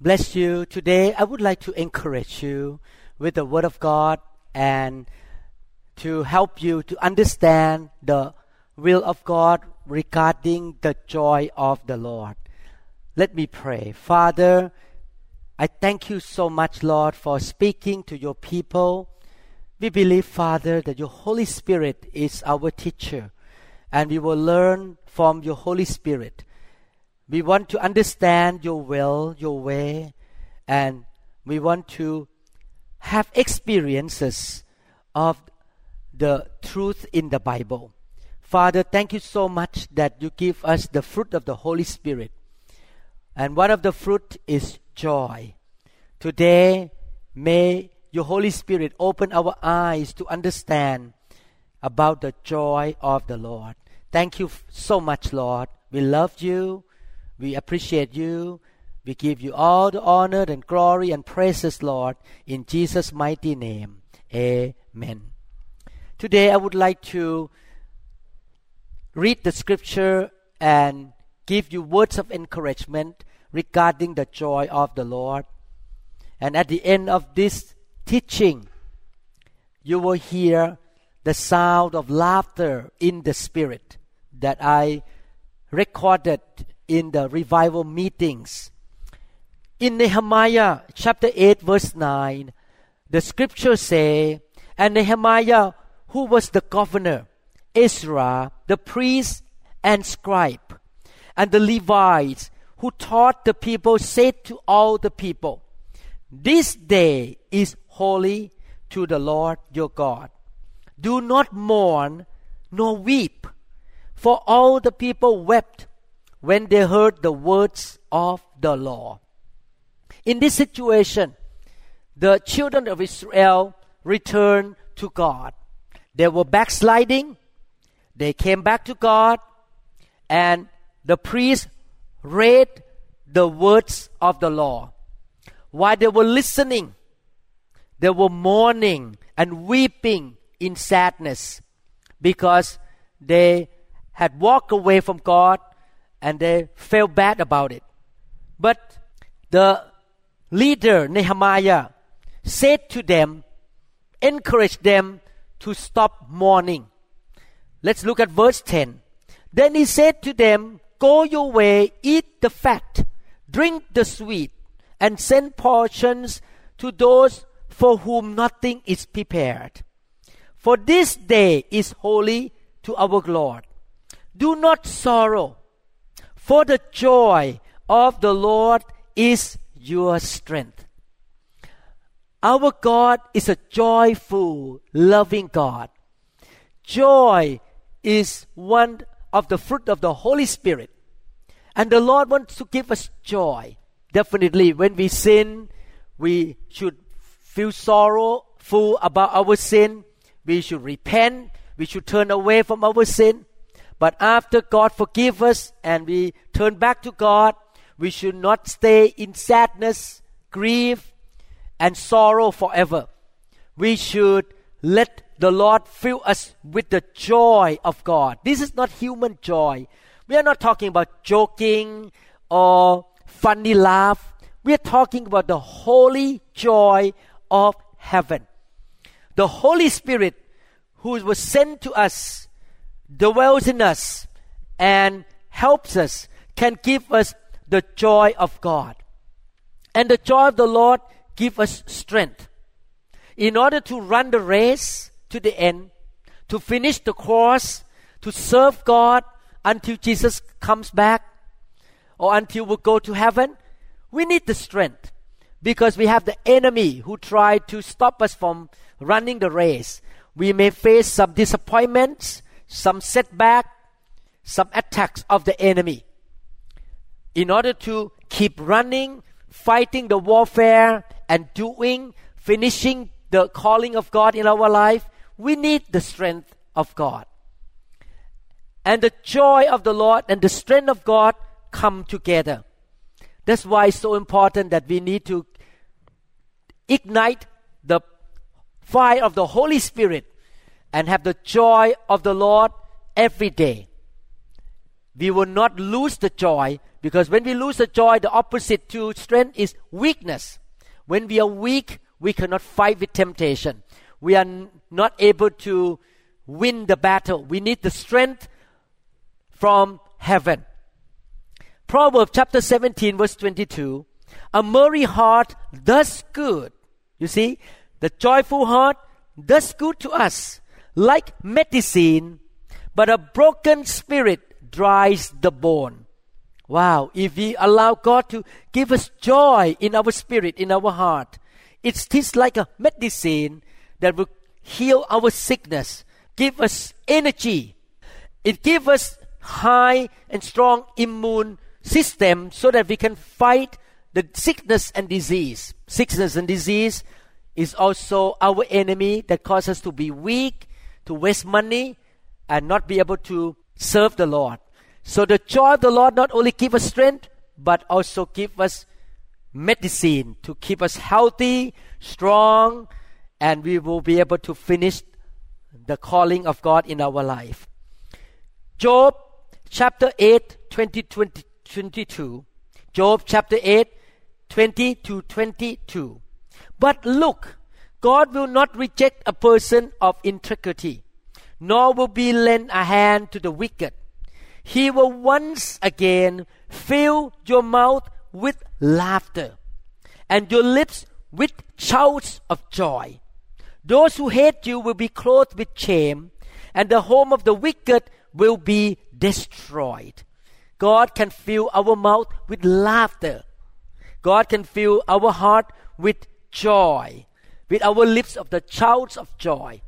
bless you. Today, I would like to encourage you with the Word of God and to help you to understand the will of God regarding the joy of the Lord. Let me pray. Father, I thank you so much, Lord, for speaking to your people. We believe, Father, that your Holy Spirit is our teacher, and we will learn from your Holy Spirit. We want to understand your will, your way, and we want to have experiences of the truth in the Bible. Father, thank you so much that you give us the fruit of the Holy Spirit. And one of the fruit is joy. Today, may your Holy Spirit open our eyes to understand about the joy of the Lord. Thank you so much, Lord. We love you. We appreciate you. We give you all the honor and glory and praises, Lord, in Jesus' mighty name. Amen. Today, I would like to read the scripture and give you words of encouragement regarding the joy of the Lord. And at the end of this teaching, you will hear the sound of laughter in the spirit that I recorded in the revival meetings. In Nehemiah chapter 8 verse 9, the scriptures say, And Nehemiah, who was the governor, Ezra, the priest and scribe, and the Levites, who taught the people, said to all the people, This day is holy to the Lord your God. Do not mourn nor weep, for all the people wept when they heard the words of the law. In this situation, the children of Israel returned to God. They were backsliding. They came back to God, and the priest read the words of the law. While they were listening, they were mourning and weeping in sadness because they had walked away from God and they felt bad about it. But the leader, Nehemiah, said to them, encouraged them to stop mourning. Let's look at verse 10. Then he said to them, Go your way, eat the fat, drink the sweet, and send portions to those for whom nothing is prepared. For this day is holy to our Lord. Do not sorrow, for the joy of the Lord is your strength. Our God is a joyful, loving God. Joy is one of the fruit of the Holy Spirit. And the Lord wants to give us joy. Definitely, when we sin, we should feel sorrowful about our sin. We should repent. We should turn away from our sin. But after God forgive us and we turn back to God, we should not stay in sadness, grief, and sorrow forever. We should let the Lord fill us with the joy of God. This is not human joy. We are not talking about joking or funny laugh. We are talking about the holy joy of heaven. The Holy Spirit who was sent to us dwells in us and helps us, can give us the joy of God. And the joy of the Lord give us strength. In order to run the race to the end, to finish the course, to serve God until Jesus comes back, or until we go to heaven, we need the strength because we have the enemy who tried to stop us from running the race. We may face some disappointments, some setback, some attacks of the enemy. In order to keep running, fighting the warfare, and doing finishing the calling of God in our life, we need the strength of God. And the joy of the Lord and the strength of God come together. That's why it's so important that we need to ignite the fire of the Holy Spirit and have the joy of the Lord every day. We will not lose the joy because when we lose the joy, the opposite to strength is weakness. When we are weak, we cannot fight with temptation. We are not able to win the battle. We need the strength from heaven. Proverbs chapter 17, verse 22 A merry heart does good. You see, the joyful heart does good to us, like medicine, but a broken spirit dries the bone. Wow, if we allow God to give us joy in our spirit, in our heart, it's just like a medicine that will heal our sickness, give us energy. It gives us high and strong immune system so that we can fight the sickness and disease. Sickness and disease is also our enemy that causes us to be weak, to waste money, and not be able to serve the Lord. So the joy of the Lord not only give us strength, but also give us medicine to keep us healthy, strong, and we will be able to finish the calling of God in our life. Job chapter 8, 20, 20 22. Job chapter 8, 20 to 22. But look, God will not reject a person of integrity, nor will He lend a hand to the wicked. He will once again fill your mouth with laughter and your lips with shouts of joy. Those who hate you will be clothed with shame, and the home of the wicked will be destroyed. God can fill our mouth with laughter. God can fill our heart with joy, with our lips of the shouts of joy.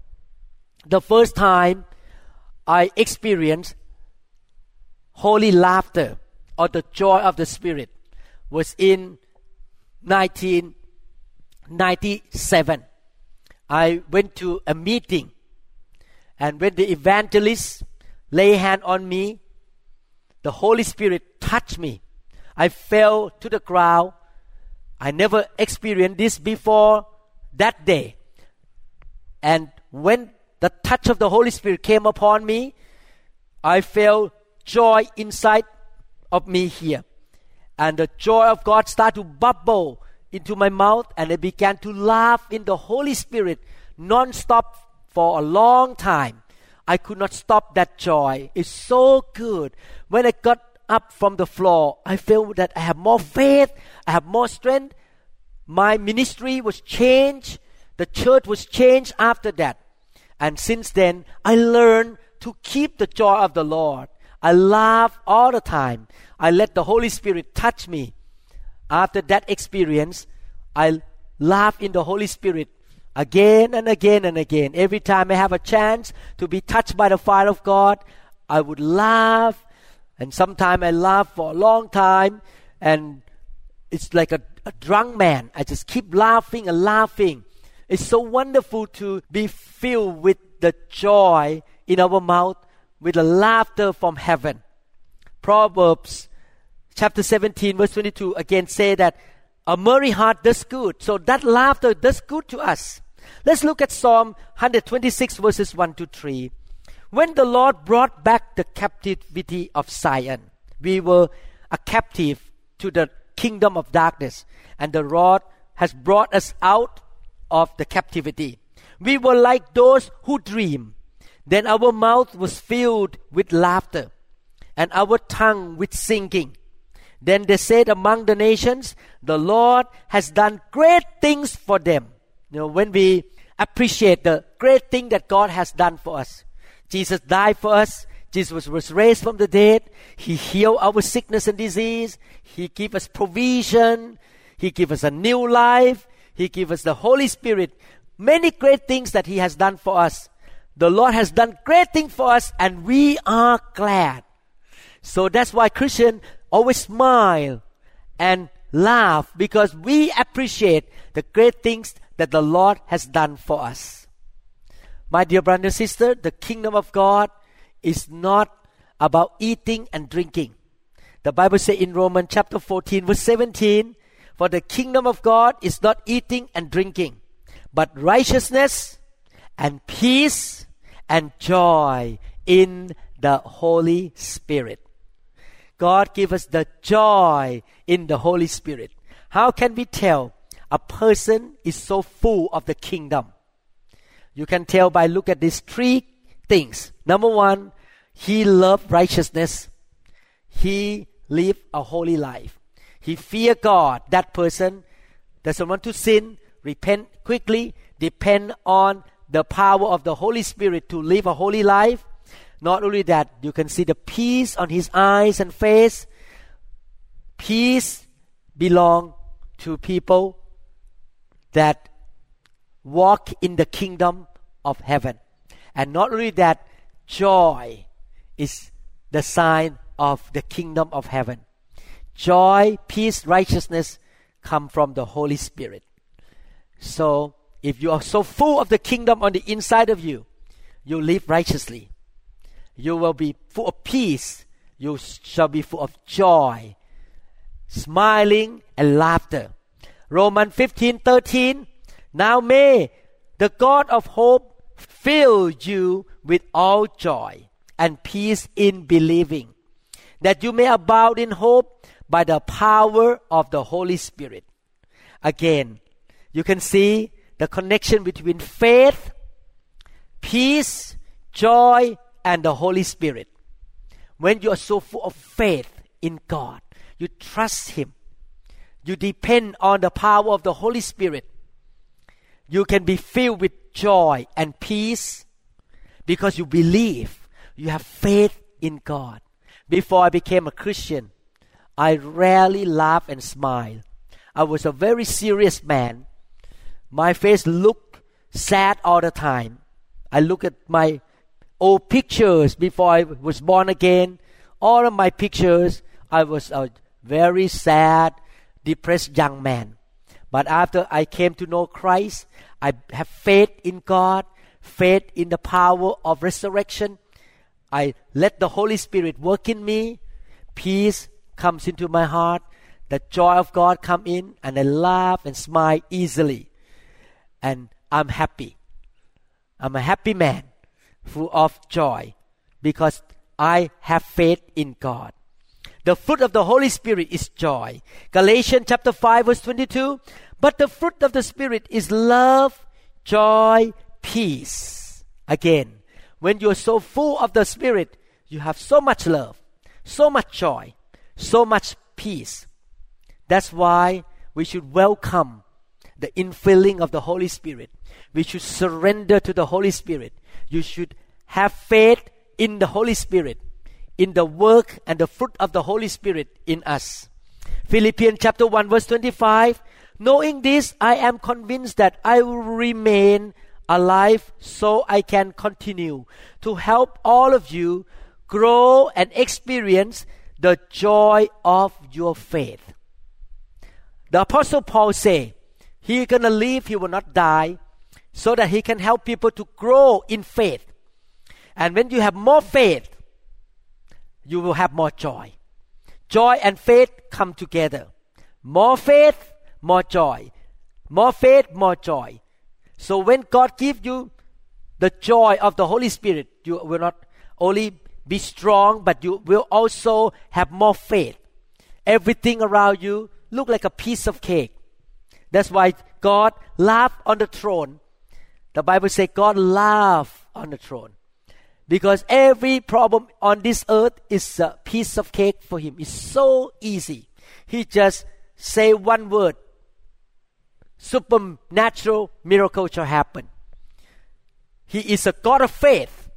The first time I experienced holy laughter or the joy of the Spirit was in 1997. I went to a meeting, and when the evangelist lay hand on me, the Holy Spirit touched me. I fell to the ground. I never experienced this before that day. And when the touch of the Holy Spirit came upon me, I felt joy inside of me here. And the joy of God started to bubble into my mouth, and I began to laugh in the Holy Spirit non-stop for a long time. I could not stop that joy. It's so good. When I got up from the floor, I felt that I have more faith, I have more strength. My ministry was changed. The church was changed after that. And since then, I learned to keep the joy of the Lord. I laugh all the time. I let the Holy Spirit touch me. After that experience, I laugh in the Holy Spirit again and again and again. Every time I have a chance to be touched by the fire of God, I would laugh. And sometimes I laugh for a long time. And it's like a, a drunk man. I just keep laughing and laughing. It's so wonderful to be filled with the joy in our mouth, with the laughter from heaven. Proverbs chapter 17, verse 22 again say that a merry heart does good. So that laughter does good to us. Let's look at Psalm 126, verses 1 to 3. When the Lord brought back the captivity of Zion, we were a captive to the kingdom of darkness, and the Lord has brought us out of the captivity. We were like those who dream. Then our mouth was filled with laughter, and our tongue with singing. Then they said among the nations, The Lord has done great things for them. You know, when we appreciate the great thing that God has done for us, Jesus died for us. Jesus was raised from the dead. He healed our sickness and disease. He gave us provision. He gave us a new life. He gave us the Holy Spirit. Many great things that He has done for us. The Lord has done great things for us and we are glad. So that's why Christian always smile and laugh because we appreciate the great things that the Lord has done for us. My dear brother and sister, the kingdom of God is not about eating and drinking. The Bible says in Romans chapter 14 verse 17, for the kingdom of God is not eating and drinking, but righteousness and peace and joy in the Holy Spirit. God give us the joy in the Holy Spirit. How can we tell a person is so full of the kingdom? You can tell by look at these three things. Number one, he loved righteousness. He lived a holy life. He fear God. That person doesn't want to sin, repent quickly, depend on the power of the Holy Spirit to live a holy life. Not only that, you can see the peace on his eyes and face. Peace belong to people that walk in the kingdom of heaven. And not only that, joy is the sign of the kingdom of heaven. Joy, peace, righteousness come from the Holy Spirit. So, if you are so full of the kingdom on the inside of you, you live righteously. You will be full of peace. You shall be full of joy, smiling and laughter. Romans 15 13. Now may the God of hope fill you with all joy and peace in believing, that you may abound in hope by the power of the Holy Spirit. Again, you can see the connection between faith, peace, joy, and the Holy Spirit. When you are so full of faith in God, you trust Him, you depend on the power of the Holy Spirit, you can be filled with joy and peace because you believe, you have faith in God. Before I became a Christian, I rarely laugh and smile. I was a very serious man my face looked sad all the time. I look at my old pictures before I was born again. All of my pictures, I was a very sad, depressed young man. But after I came to know Christ, I have faith in God, faith in the power of resurrection. I let the Holy Spirit work in me. Peace comes into my heart. The joy of God come in and I laugh and smile easily and I'm happy. I'm a happy man, full of joy, because I have faith in God. The fruit of the Holy Spirit is joy. Galatians chapter 5 verse 22. But the fruit of the Spirit is love, joy, peace. Again, when you're so full of the Spirit, you have so much love, so much joy, so much peace. That's why we should welcome the infilling of the Holy Spirit. We should surrender to the Holy Spirit. You should have faith in the Holy Spirit, in the work and the fruit of the Holy Spirit in us. Philippians chapter 1 verse 25 Knowing this, I am convinced that I will remain alive so I can continue to help all of you grow and experience the joy of your faith. The apostle Paul say, he gonna live, he will not die, so that he can help people to grow in faith. And when you have more faith, you will have more joy. Joy and faith come together. More faith, more joy. More faith, more joy. So when God gives you the joy of the Holy Spirit, you will not only be strong, but you will also have more faith. Everything around you look like a piece of cake. That's why God laughed on the throne. The Bible says God laughed on the throne. Because every problem on this earth is a piece of cake for him. It's so easy. He just say one word. Supernatural miracle shall happen. He is a God of faith.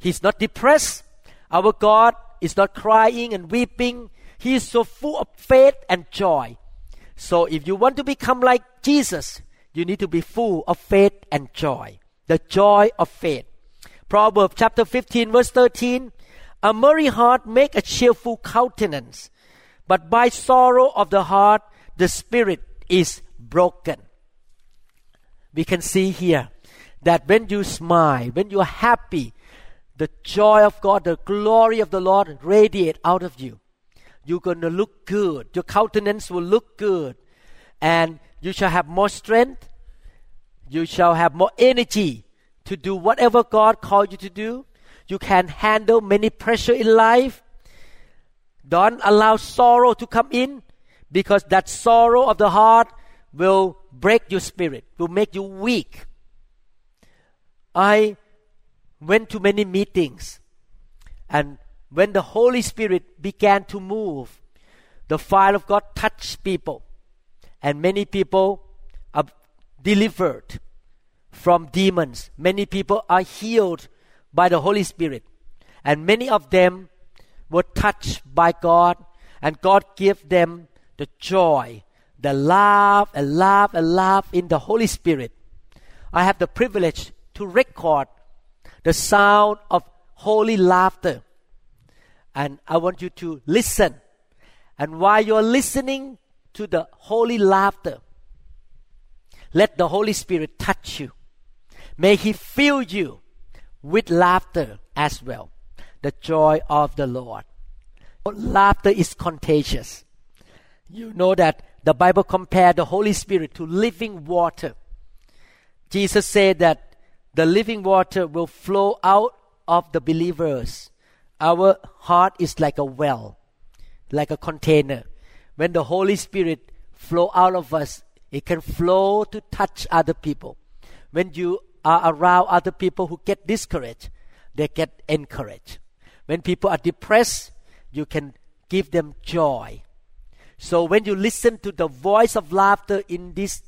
He's not depressed. Our God is not crying and weeping. He is so full of faith and joy. So if you want to become like Jesus, you need to be full of faith and joy. The joy of faith. Proverbs chapter 15 verse 13. A merry heart make a cheerful countenance, but by sorrow of the heart the spirit is broken. We can see here that when you smile, when you are happy, the joy of God, the glory of the Lord radiate out of you. You're going to look good. Your countenance will look good. And you shall have more strength. You shall have more energy to do whatever God called you to do. You can handle many pressure in life. Don't allow sorrow to come in because that sorrow of the heart will break your spirit, will make you weak. I went to many meetings, and when the Holy Spirit began to move, the fire of God touched people, and many people are delivered from demons. Many people are healed by the Holy Spirit, and many of them were touched by God, and God gave them the joy, the love, and love, and love in the Holy Spirit. I have the privilege to record the sound of holy laughter. And I want you to listen. And while you're listening to the holy laughter, let the Holy Spirit touch you. May He fill you with laughter as well. The joy of the Lord. Laughter is contagious. You know that the Bible compared the Holy Spirit to living water. Jesus said that the living water will flow out of the believers. Our heart is like a well, like a container. When the Holy Spirit flow out of us, it can flow to touch other people. When you are around other people who get discouraged, they get encouraged. When people are depressed, you can give them joy. So when you listen to the voice of laughter in this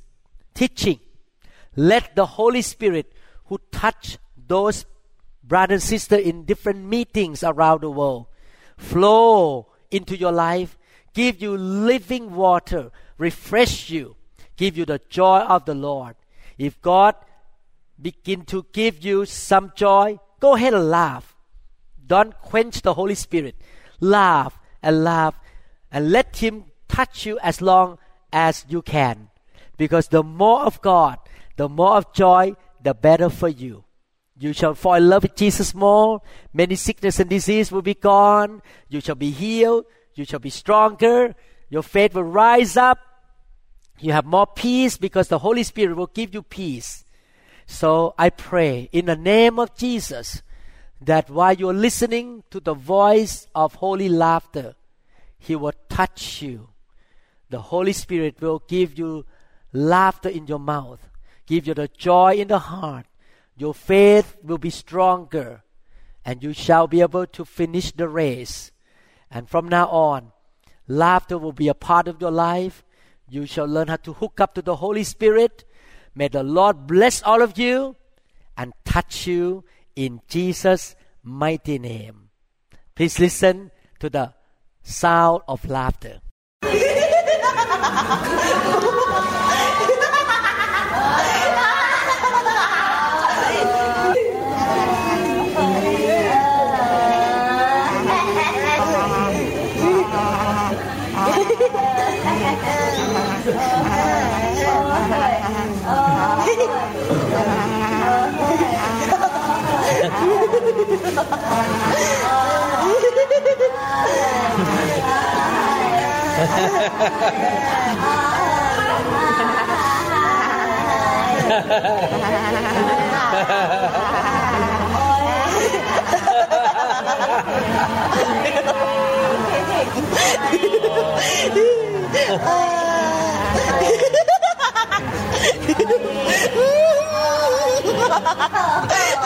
teaching, let the Holy Spirit who touch those brothers and sisters in different meetings around the world flow into your life, give you living water, refresh you, give you the joy of the Lord. If God begin to give you some joy, go ahead and laugh. Don't quench the Holy Spirit. Laugh and laugh and let Him touch you as long as you can. Because the more of God, the more of joy, the better for you. You shall fall in love with Jesus more. Many sickness and disease will be gone. You shall be healed. You shall be stronger. Your faith will rise up. You have more peace because the Holy Spirit will give you peace. So I pray in the name of Jesus that while you're listening to the voice of holy laughter, He will touch you. The Holy Spirit will give you laughter in your mouth give you the joy in the heart. Your faith will be stronger, and you shall be able to finish the race. And from now on, laughter will be a part of your life. You shall learn how to hook up to the Holy Spirit. May the Lord bless all of you and touch you in Jesus' mighty name. Please listen to the sound of laughter. Ha ha ha ha!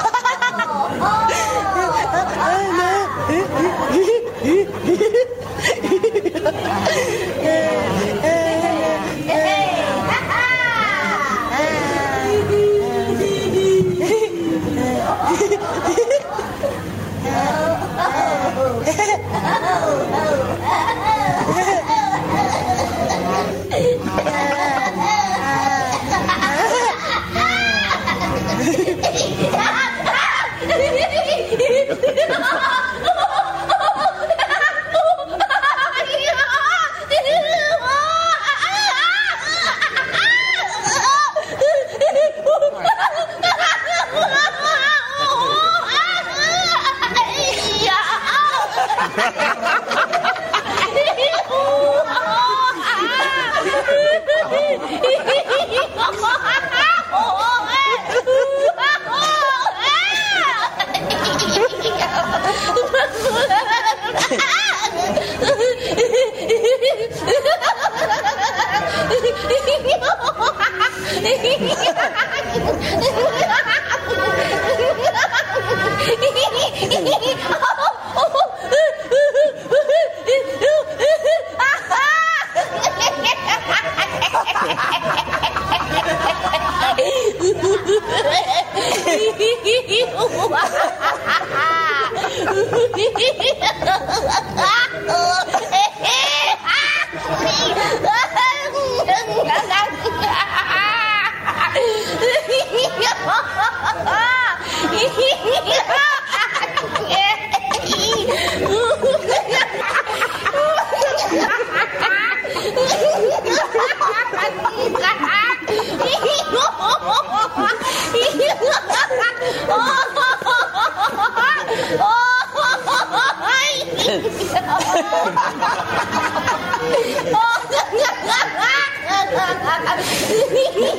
เ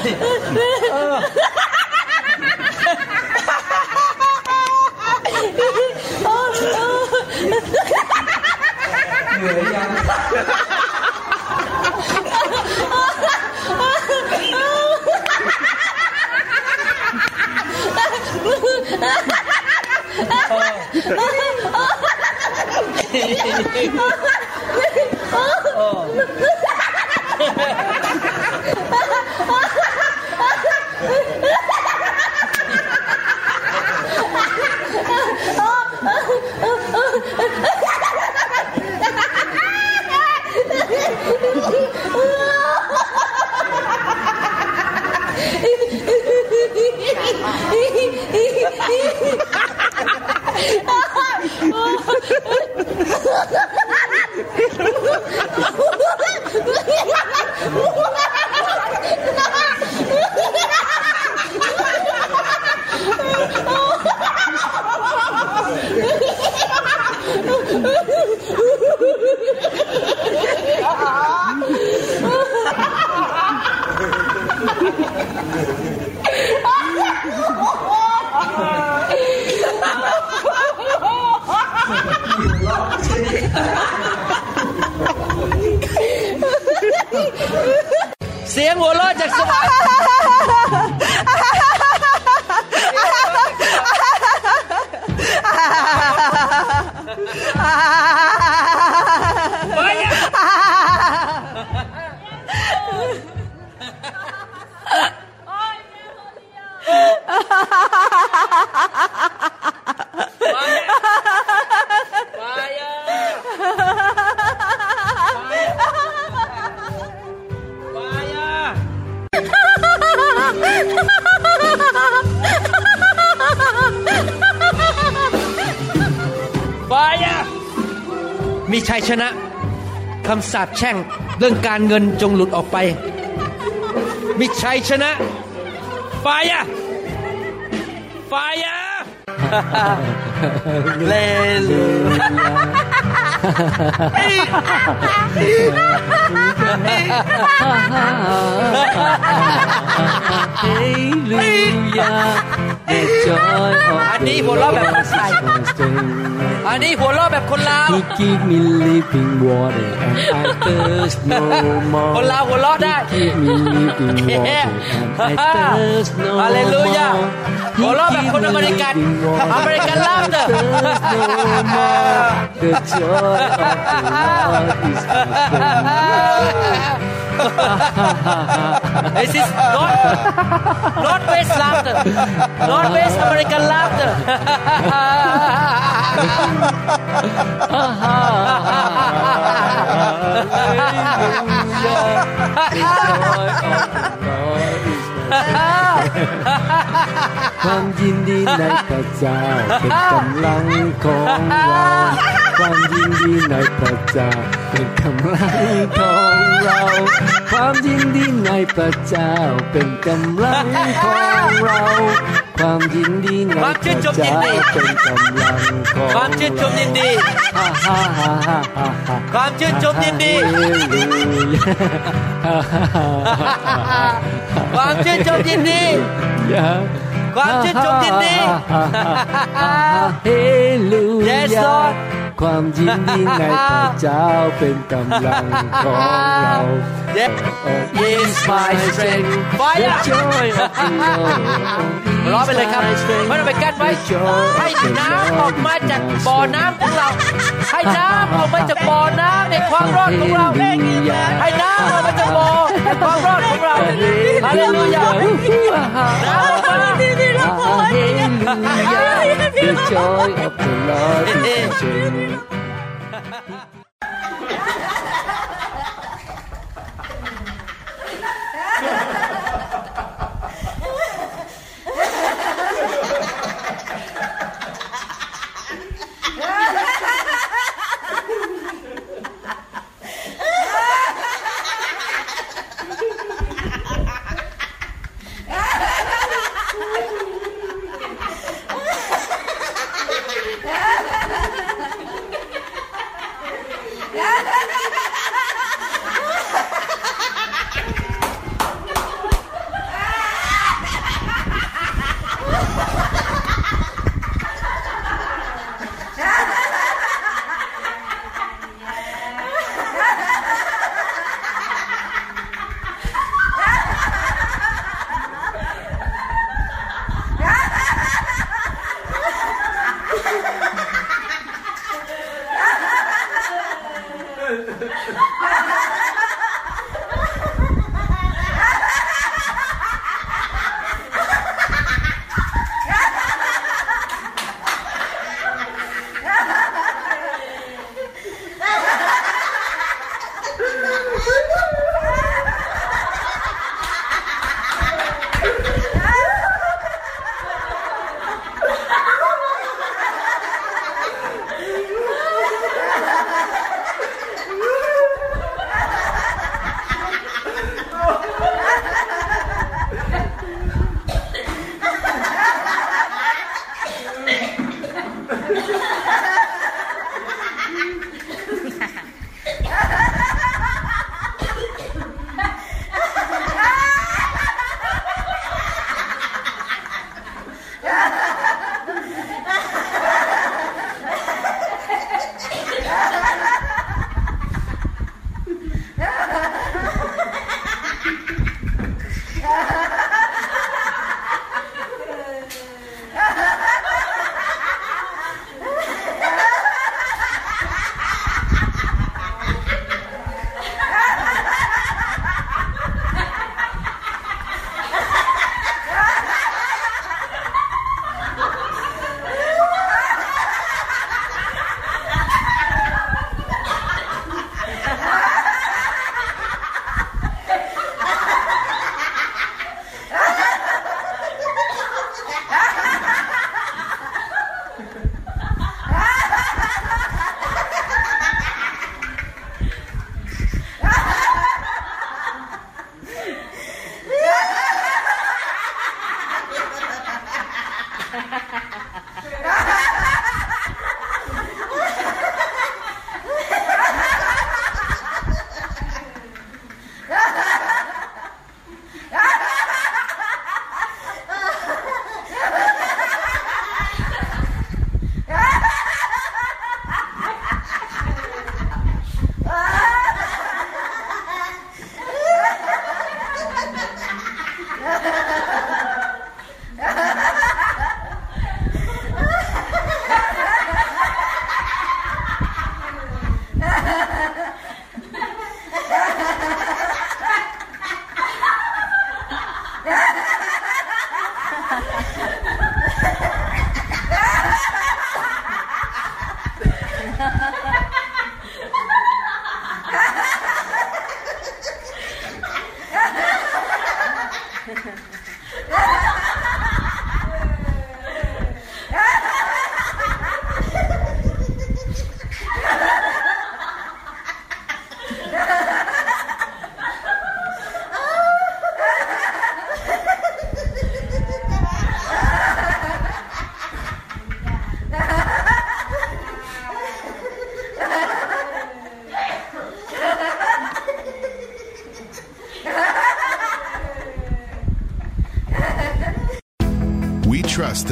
フフフ。 มีชัยชนะคำสาปแช่งเรื่องการเงินจงหลุดออกไป มีชัยชนะฟายาฟายาเลลู อันนี้หัวเราะแบบคนไทยอันนี้หัวเราะแบบคนลาว He give me living water and I thirst no คน more. ลาวหัวเราะได้ Give me living water and I thirst no ฮาเลลูยา more. หัวเราะแบบคนอเมริกันอเมริกันลาวเด้อ Thirst no more. The joy of the Lord is my strength. this is not not West laughter not West American laughter Hallelujah ความยินดีในพระเจ้าเป็นกำลังของเรา quan 天啲藝不咋，並咁冷抗漏。關天啲藝不咋，並咁冷抗漏。關天啲藝不咋，並咁冷抗漏。關天中天啲，哈哈哈哈哈哈。關天中天啲，哈哈哈哈哈哈。關天中天啲，呀。Quán chết trong thiên đi Hallelujah Yes Lord ความยิ่งในพระเจ้าเป็นกำลังของเรา Yep is my strength Fire ร้อไปเลยครับไม่ต้องไปกั้นไว้ให้น้ำออกมาจากบ่อน้ำของเรา ให้น้ำออกมาจากบ่อน้ำในความรอดของเราให้น้ำออกมาจากบ่อในความรอดของเราฮาเลลูยาน้ำ Hallelujah, the joy of the Lord is my strength.